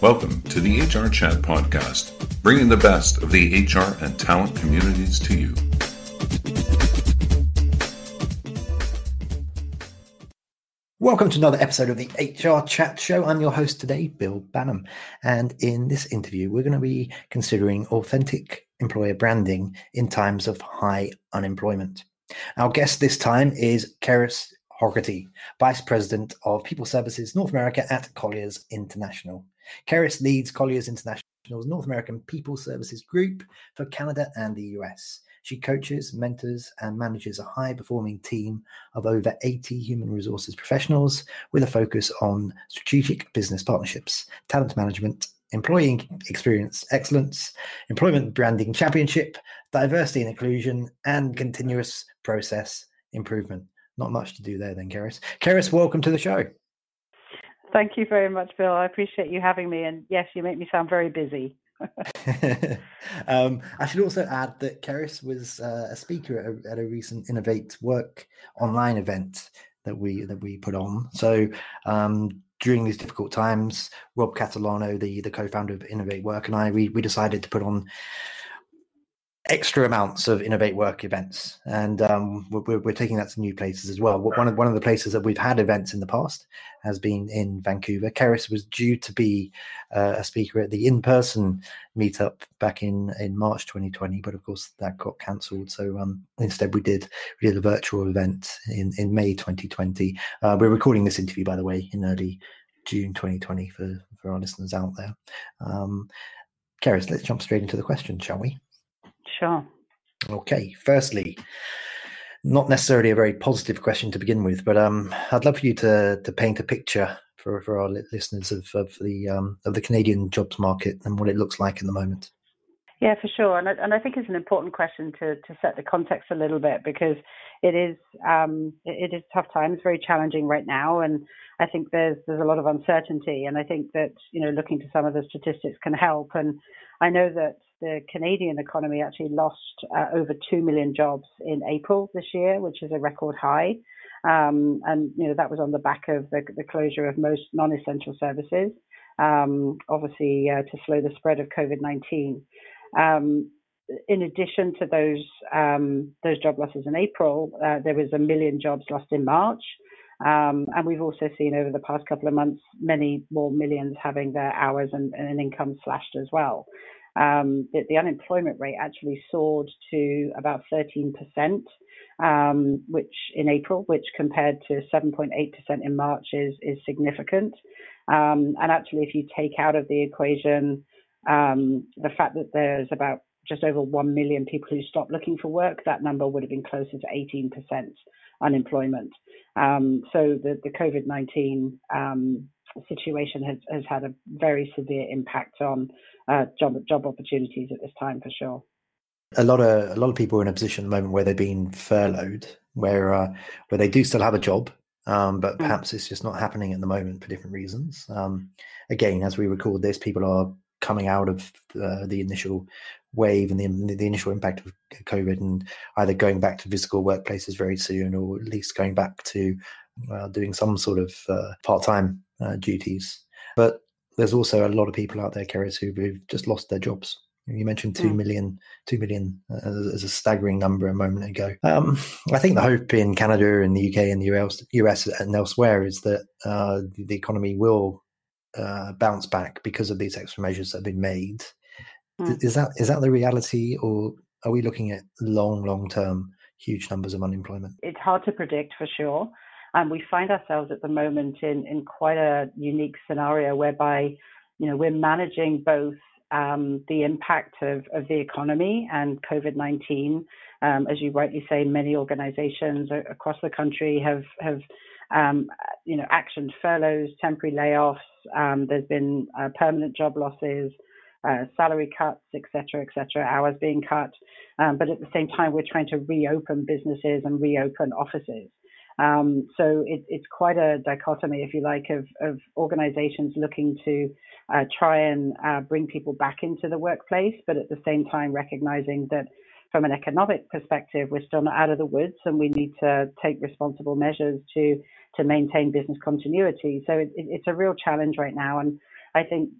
Welcome to the HR Chat Podcast, bringing the best of the HR and talent communities to you. Welcome to another episode of the HR Chat Show. I'm your host today, Bill Banham. And in this interview, we're going to be considering authentic employer branding in times of high unemployment. Our guest this time is Cerys Hogarty, Vice President of People Services North America at Colliers International. Cerys leads Colliers International's North American People Services Group for Canada and the US. She coaches, mentors, and manages a high performing team of over 80 human resources professionals with a focus on strategic business partnerships, talent management, employee experience excellence, employment branding championship, diversity and inclusion, and continuous process improvement. Not much to do there, then, Cerys. Cerys, welcome to the show. Thank you very much, Bill. I appreciate you having me. And yes, you make me sound very busy. um, I should also add that Cerys was uh, a speaker at a, at a, recent Innovate Work online event that we that we put on. So um, during these difficult times, Rob Catalano, the the co-founder of Innovate Work, and I we we decided to put on extra amounts of innovate work events. And um, we're, we're, taking that to new places as well. One of one of the places that we've had events in the past has been in vancouver. Cerys was due to be uh, a speaker at the in-person meetup back in in march 2020 but of course that got cancelled. So um, instead we did we did a virtual event in in may 2020 uh, we're recording this interview by the way in early june 2020 for for our listeners out there. Um, Cerys, let's jump straight into the question, shall we? Sure. Okay. Firstly, not necessarily a very positive question to begin with, but um, I'd love for you to to paint a picture for, for our listeners of, of the um, of the Canadian jobs market and what it looks like in the moment. Yeah, for sure, and I, and I think it's an important question to to set the context a little bit because it is um, it, it is tough times, very challenging right now, and I think there's there's a lot of uncertainty, and I think that you know looking to some of the statistics can help, and I know that the Canadian economy actually lost uh, over 2 million jobs in April this year, which is a record high. Um, and, you know, that was on the back of the, the closure of most non-essential services, um, obviously uh, to slow the spread of COVID-19. Um, in addition to those um, those job losses in April, uh, there was a million jobs lost in March. Um, and we've also seen over the past couple of months many more millions having their hours and, and income slashed as well um, the, the, unemployment rate actually soared to about 13%, um, which in April, which compared to 7.8% in March is, is significant. Um, and actually, if you take out of the equation um, the fact that there's about just over 1 million people who stopped looking for work, that number would have been closer to 18% unemployment. Um, so the, the COVID 19 um, situation has, has had a very severe impact on uh, job job opportunities at this time for sure. A lot of a lot of people are in a position at the moment where they've been furloughed, where uh, where they do still have a job, um, but mm. perhaps it's just not happening at the moment for different reasons. Um, again, as we record this, people are coming out of uh, the initial wave and the, the initial impact of COVID, and either going back to physical workplaces very soon, or at least going back to uh, doing some sort of uh, part time uh, duties. But there's also a lot of people out there, Cerys, who've just lost their jobs. You mentioned two mm. million, two million uh, as a staggering number a moment ago. Um, I think the hope in Canada and the UK and the US, US and elsewhere is that uh, the economy will uh, bounce back because of these extra measures that have been made. Mm. Is that is that the reality, or are we looking at long, long term huge numbers of unemployment? It's hard to predict for sure. And we find ourselves at the moment in, in quite a unique scenario whereby, you know, we're managing both um, the impact of, of the economy and COVID 19. Um, as you rightly say, many organizations across the country have, have um, you know, actioned furloughs, temporary layoffs. Um, there's been uh, permanent job losses, uh, salary cuts, et cetera, et cetera, hours being cut. Um, but at the same time, we're trying to reopen businesses and reopen offices. Um, so it, it's quite a dichotomy, if you like, of, of organizations looking to uh, try and uh, bring people back into the workplace, but at the same time recognizing that from an economic perspective, we're still not out of the woods and we need to take responsible measures to, to maintain business continuity. So it, it, it's a real challenge right now. And I think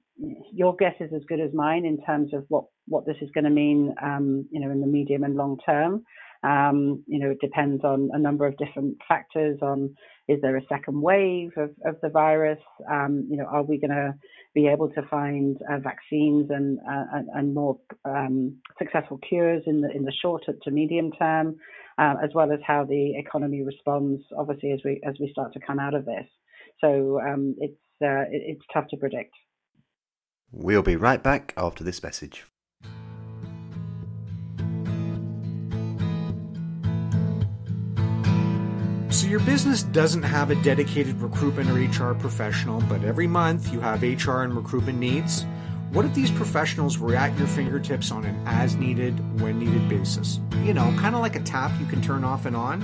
your guess is as good as mine in terms of what what this is going to mean, um, you know, in the medium and long term. Um, you know, it depends on a number of different factors. On is there a second wave of, of the virus? Um, you know, are we going to be able to find uh, vaccines and, uh, and more um, successful cures in the in the short to medium term, uh, as well as how the economy responds, obviously as we as we start to come out of this. So um, it's uh, it, it's tough to predict. We'll be right back after this message. Your business doesn't have a dedicated recruitment or HR professional, but every month you have HR and recruitment needs. What if these professionals were at your fingertips on an as needed, when needed basis? You know, kind of like a tap you can turn off and on.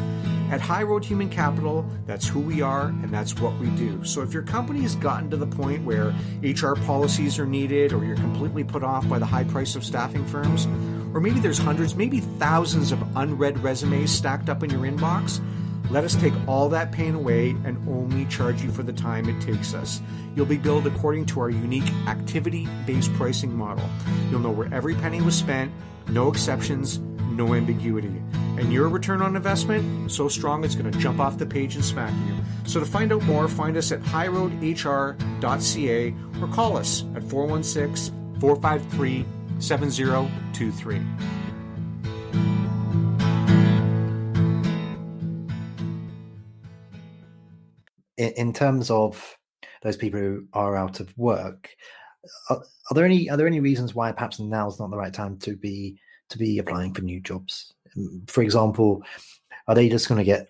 At High Road Human Capital, that's who we are and that's what we do. So if your company has gotten to the point where HR policies are needed or you're completely put off by the high price of staffing firms, or maybe there's hundreds, maybe thousands of unread resumes stacked up in your inbox, let us take all that pain away and only charge you for the time it takes us. You'll be billed according to our unique activity based pricing model. You'll know where every penny was spent, no exceptions, no ambiguity. And your return on investment, so strong it's going to jump off the page and smack you. So to find out more, find us at highroadhr.ca or call us at 416 453 7023. In, in terms of those people who are out of work, are, are, there any are there any reasons why perhaps now is not the right time to be to be applying for new jobs? Mm, for example, are they just going to get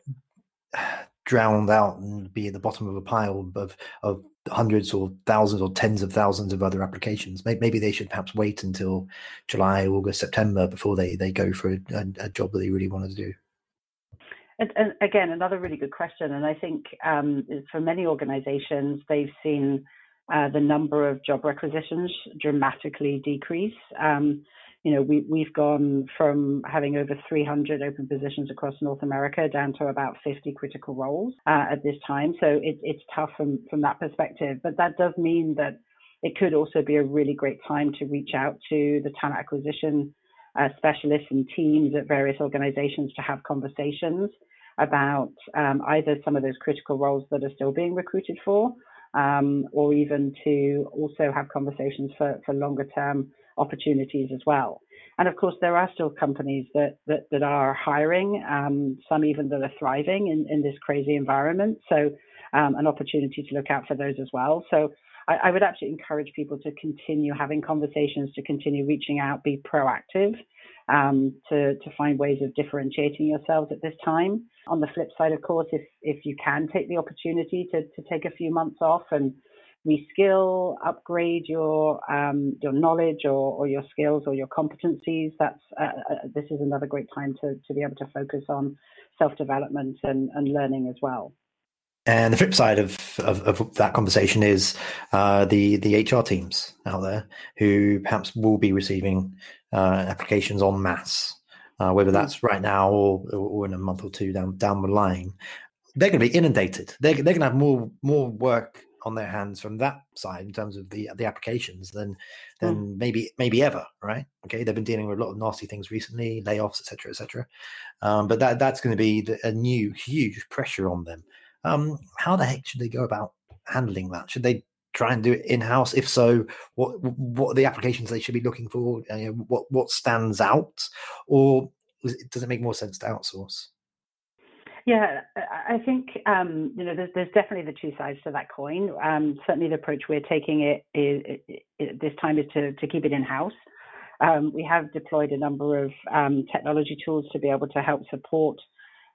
drowned out and be at the bottom of a pile of of hundreds or thousands or tens of thousands of other applications? Maybe they should perhaps wait until July, August, September before they they go for a, a job that they really want to do. And, and, again, another really good question. And I think um, for many organizations, they've seen uh, the number of job requisitions dramatically decrease. Um, you know, we, we've gone from having over 300 open positions across North America down to about 50 critical roles uh, at this time. So it, it's tough from, from that perspective. But that does mean that it could also be a really great time to reach out to the talent acquisition uh, specialists and teams at various organizations to have conversations about um, either some of those critical roles that are still being recruited for, um, or even to also have conversations for, for longer term opportunities as well. And of course, there are still companies that that, that are hiring, um, some even that are thriving in, in this crazy environment. So, um, an opportunity to look out for those as well. So, I, I would actually encourage people to continue having conversations, to continue reaching out, be proactive, um, to, to find ways of differentiating yourselves at this time. On the flip side, of course, if, if you can take the opportunity to, to take a few months off and reskill, upgrade your um, your knowledge or, or your skills or your competencies, that's uh, uh, this is another great time to, to be able to focus on self development and, and learning as well. And the flip side of, of, of that conversation is uh, the the HR teams out there who perhaps will be receiving uh, applications en masse, uh, whether hmm. that's right now or, or in a month or two down down the line. They're going to be inundated. They're, they're going to have more more work on their hands from that side in terms of the the applications than than mm. maybe maybe ever. Right? Okay, they've been dealing with a lot of nasty things recently, layoffs, etc., etc. Um, but that that's going to be the, a new huge pressure on them. Um, how the heck should they go about handling that? Should they try and do it in house? If so, what what are the applications they should be looking for? Uh, what what stands out, or does it make more sense to outsource? Yeah, I think um, you know there's, there's, definitely the two sides to that coin. Um, certainly, the approach we're taking it is it, this time is to to keep it in house. Um, we have deployed a number of um, technology tools to be able to help support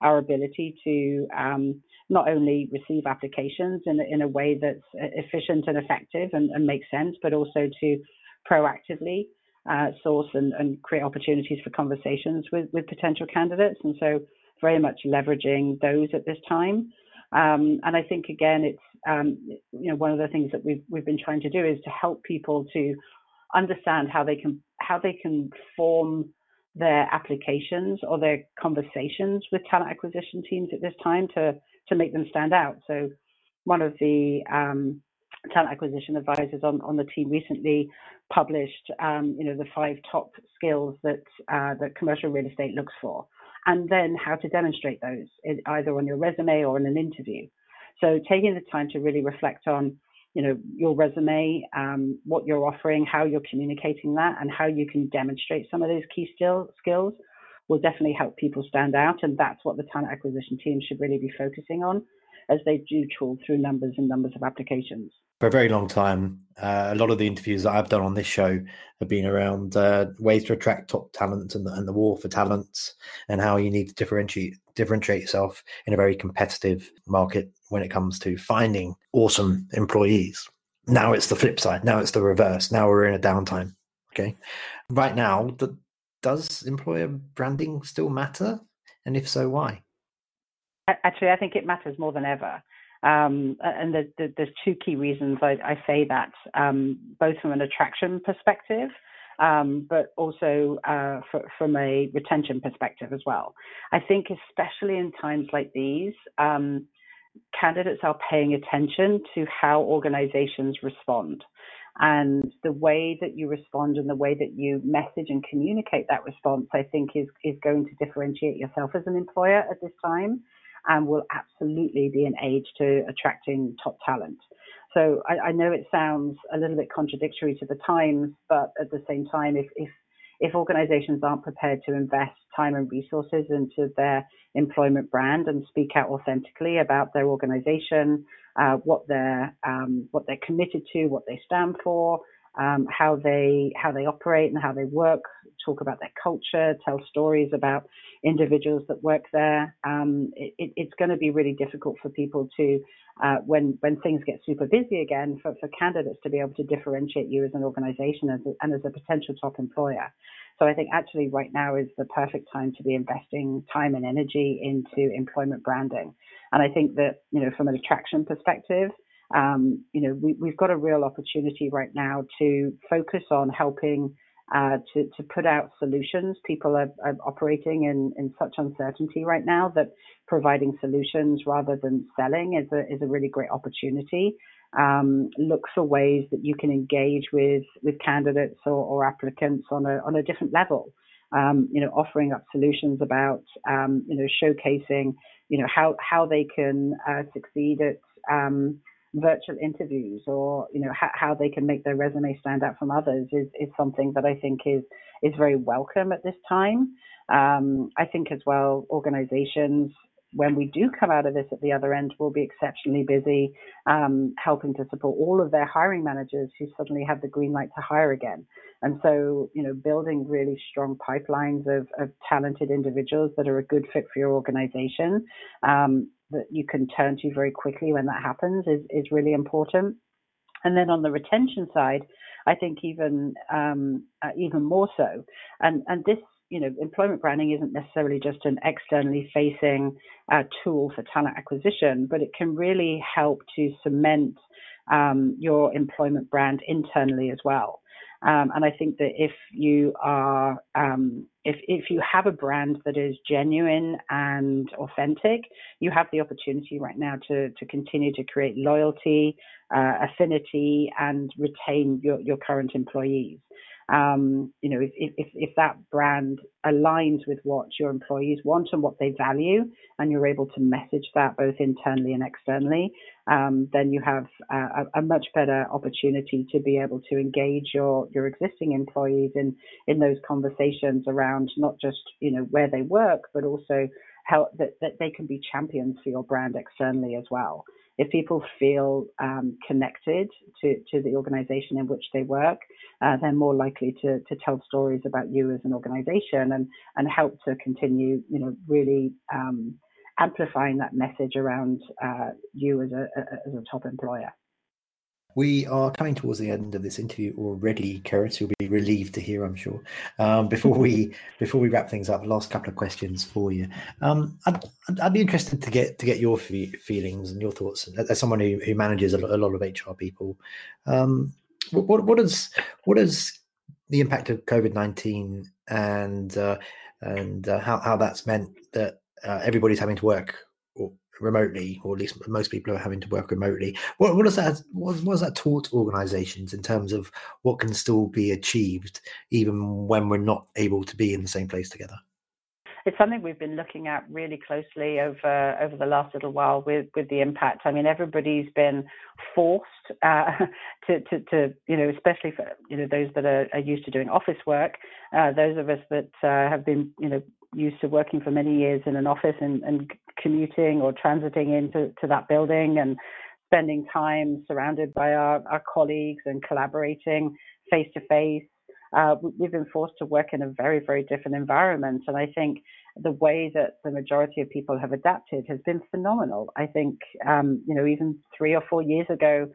our ability to um, not only receive applications in, in a way that's efficient and effective and, and makes sense, but also to proactively uh, source and, and, create opportunities for conversations with, with potential candidates. And so, very much leveraging those at this time. Um, and I think again, it's um, you know one of the things that we've we've been trying to do is to help people to understand how they can how they can form their applications or their conversations with talent acquisition teams at this time to to make them stand out. So one of the um, talent acquisition advisors on, on the team recently published, um, you know, the five top skills that uh, that commercial real estate looks for, and then how to demonstrate those either on your resume or in an interview. So taking the time to really reflect on, you know, your resume, um, what you're offering, how you're communicating that, and how you can demonstrate some of those key still, skills will definitely help people stand out. And that's what the talent acquisition team should really be focusing on as they do trawl through numbers and numbers of applications. For a very long time, uh, a lot of the interviews that I've done on this show have been around uh, ways to attract top talent and the, and the war for talents, and how you need to differentiate differentiate yourself in a very competitive market when it comes to finding awesome employees. Now it's the flip side. Now it's the reverse. Now we're in a downtime. Okay, right now, the, does employer branding still matter? And if so, why? Actually, I think it matters more than ever. Um, and the, the, there's two key reasons I, I say that, um, both from an attraction perspective, um, but also uh, for, from a retention perspective as well. I think, especially in times like these, um, candidates are paying attention to how organizations respond. And the way that you respond and the way that you message and communicate that response, I think, is, is going to differentiate yourself as an employer at this time and will absolutely be an aid to attracting top talent. So I, I, know it sounds a little bit contradictory to the times, but at the same time, if, if if organizations aren't prepared to invest time and resources into their employment brand and speak out authentically about their organization, uh, what they're um, what they're committed to, what they stand for, um, how they how they operate and how they work, talk about their culture, tell stories about individuals that work there. Um, it, it's going to be really difficult for people to uh, when when things get super busy again for, for candidates to be able to differentiate you as an a, and as a potential top employer. So I think actually right now is the perfect time to be investing time and energy into employment branding. And I think that, you know, from an attraction perspective, um, you know, we, have got a real opportunity right now to focus on helping uh, to, to put out solutions. People are, are, operating in, in such uncertainty right now that providing solutions rather than selling is a, is a really great opportunity. Um, look for ways that you can engage with, with candidates or, or applicants on a, on a different level. Um, you know, offering up solutions about, um, you know, showcasing, you know, how, how they can uh, succeed at, um, virtual interviews or you know how, how they can make their resume stand out from others is, is something that I think is is very welcome at this time. Um, I think as well organizations when we do come out of this at the other end will be exceptionally busy um, helping to support all of their hiring managers who suddenly have the green light to hire again. And so, you know, building really strong pipelines of, of talented individuals that are a good fit for your organization um, that you can turn to very quickly when that happens is, is really important. And then on the retention side, I think even um, uh, even more so. And and this you know employment branding isn't necessarily just an externally facing uh, tool for talent acquisition, but it can really help to cement um, your employment brand internally as well. Um, and I think that if you are, um, if, if you have a brand that is genuine and authentic, you have the opportunity right now to, to continue to create loyalty, uh, affinity, and retain your, your current employees. Um, you know, if, if, if that brand aligns with what your employees want and what they value, and you're able to message that both internally and externally, um, then you have a, a, much better opportunity to be able to engage your, your existing employees in, in those conversations around not just, you know, where they work, but also how that, that they can be champions for your brand externally as well if people feel um, connected to, to the organization in which they work, uh, they're more likely to, to tell stories about you as an organization and, and help to continue, you know, really um, amplifying that message around uh, you as a, as a top employer. We are coming towards the end of this interview already, Cerys. You'll be relieved to hear, I'm sure. Um, before we before we wrap things up, last couple of questions for you. Um, I'd, I'd, be interested to get to get your feelings and your thoughts as someone who, who manages a lot, a lot of HR people. Um, what, what is what is the impact of COVID nineteen and uh, and uh, how how that's meant that uh, everybody's having to work remotely, or at least most people are having to work remotely. What, what does that what, what does that taught organisations in terms of what can still be achieved even when we're not able to be in the same place together? It's something we've been looking at really closely over over the last little while with with the impact. I mean, everybody's been forced uh, to, to, to you know, especially for you know those that are, are used to doing office work. Uh, those of us that uh, have been you know used to working for many years in an office and, and commuting or transiting into to that building and spending time surrounded by our, our colleagues and collaborating face to face. We've been forced to work in a very, very different environment. And I think the way that the majority of people have adapted has been phenomenal. I think, um, you know, even three or four years ago,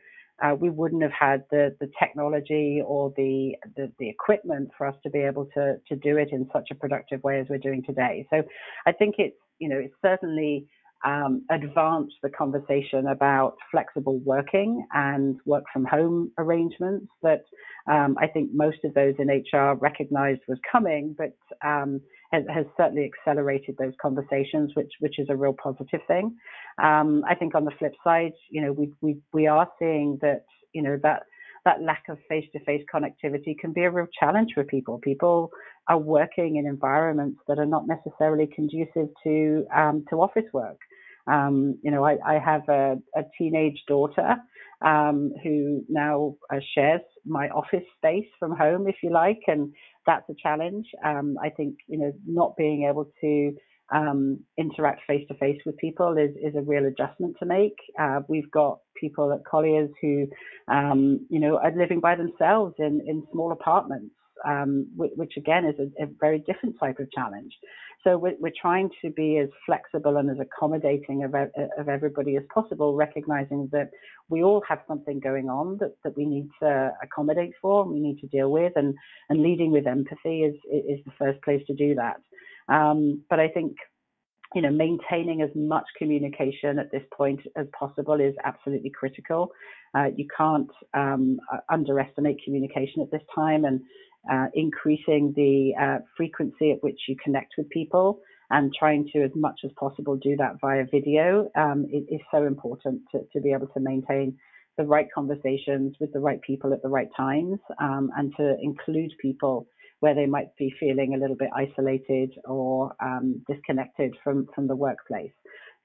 uh, we wouldn't have had the, the technology or the, the, the equipment for us to be able to to do it in such a productive way as we're doing today. So I think it's you know it's certainly um, advanced the conversation about flexible working and work from home arrangements that um, I think most of those in HR recognized was coming, but um, has, certainly accelerated those conversations, which which is a real positive thing. Um, I think on the flip side, you know, we we we are seeing that you know that that lack of face-to-face connectivity can be a real challenge for people. People are working in environments that are not necessarily conducive to um, to office work. Um, you know, I, I have a, a, teenage daughter um, who now uh, shares my office space from home, if you like, and that's a challenge. Um, I think you know not being able to um, interact face to face with people is is a real adjustment to make. Uh, we've got people at Colliers who um, you know are living by themselves in in small apartments, um, which, which, again is a, a, very different type of challenge. So we're, we're, trying to be as flexible and as accommodating of, of everybody as possible, recognizing that we all have something going on that, that we need to accommodate for and we need to deal with, and, and leading with empathy is, is the first place to do that. Um, but I think you know, maintaining as much communication at this point as possible is absolutely critical. Uh, you can't um, underestimate communication at this time, and uh, increasing the uh, frequency at which you connect with people and trying to, as much as possible, do that via video um, is, is, so important to, to, be able to maintain the right conversations with the right people at the right times um, and to include people where they might be feeling a little bit isolated or um, disconnected from, from the workplace.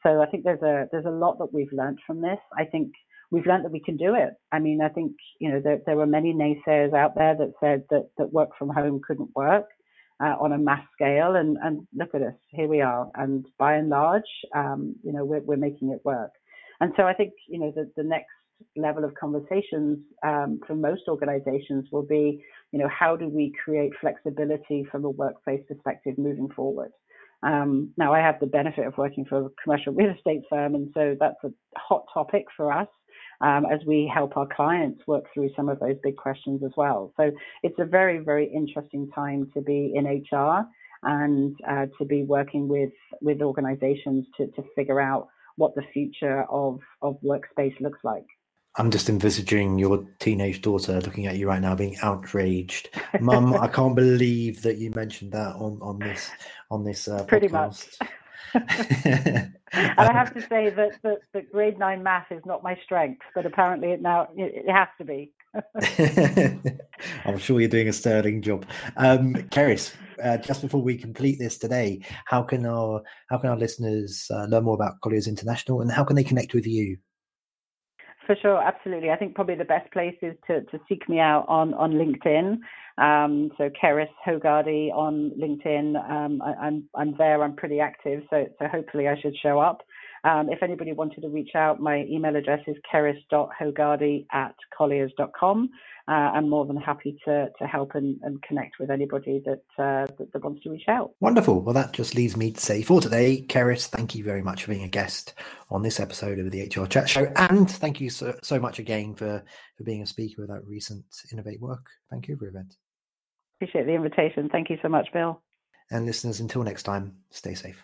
So I think there's a there's a lot that we've learned from this. I think we've learned that we can do it. I mean, I think you know there, there were many naysayers out there that said that that work from home couldn't work uh, on a mass scale, and and look at us, here we are. And by and large, um, you know, we're we're making it work. And so I think you know the the next level of conversations um, for most organizations will be, you know, how do we create flexibility from a workplace perspective moving forward? Um, now, I have the benefit of working for a commercial real estate firm, and so that's a hot topic for us um, as we help our clients work through some of those big questions as well. So it's a very, very interesting time to be in HR and uh, to be working with with organizations to, to figure out what the future of, of workspace looks like. I'm just envisaging your teenage daughter looking at you right now, being outraged. Mum, I can't believe that you mentioned that on on this on this uh, pretty much. and I have to say that, that, that grade nine math is not my strength, but apparently it now it, it has to be. I'm sure you're doing a sterling job, um, Cerys. Uh, just before we complete this today, how can our how can our listeners uh, learn more about Colliers International, and how can they connect with you? For sure, absolutely. I think probably the best place is to, to seek me out on, on LinkedIn. Um, so Cerys Hogarty on LinkedIn. Um, I, am I'm, I'm there. I'm pretty active, so so hopefully I should show up. Um, if anybody wanted to reach out, my email address is cerys.hogarty at colliers.com. Uh, I'm more than happy to, to help and, and connect with anybody that, uh, that, that wants to reach out. Wonderful. Well, that just leaves me to say for today, Cerys, thank you very much for being a guest on this episode of the HR Chat Show, and thank you so, so much again for for being a speaker of that recent Innovate Work Vancouver event. Appreciate the invitation. Thank you so much, Bill. And listeners, until next time, stay safe.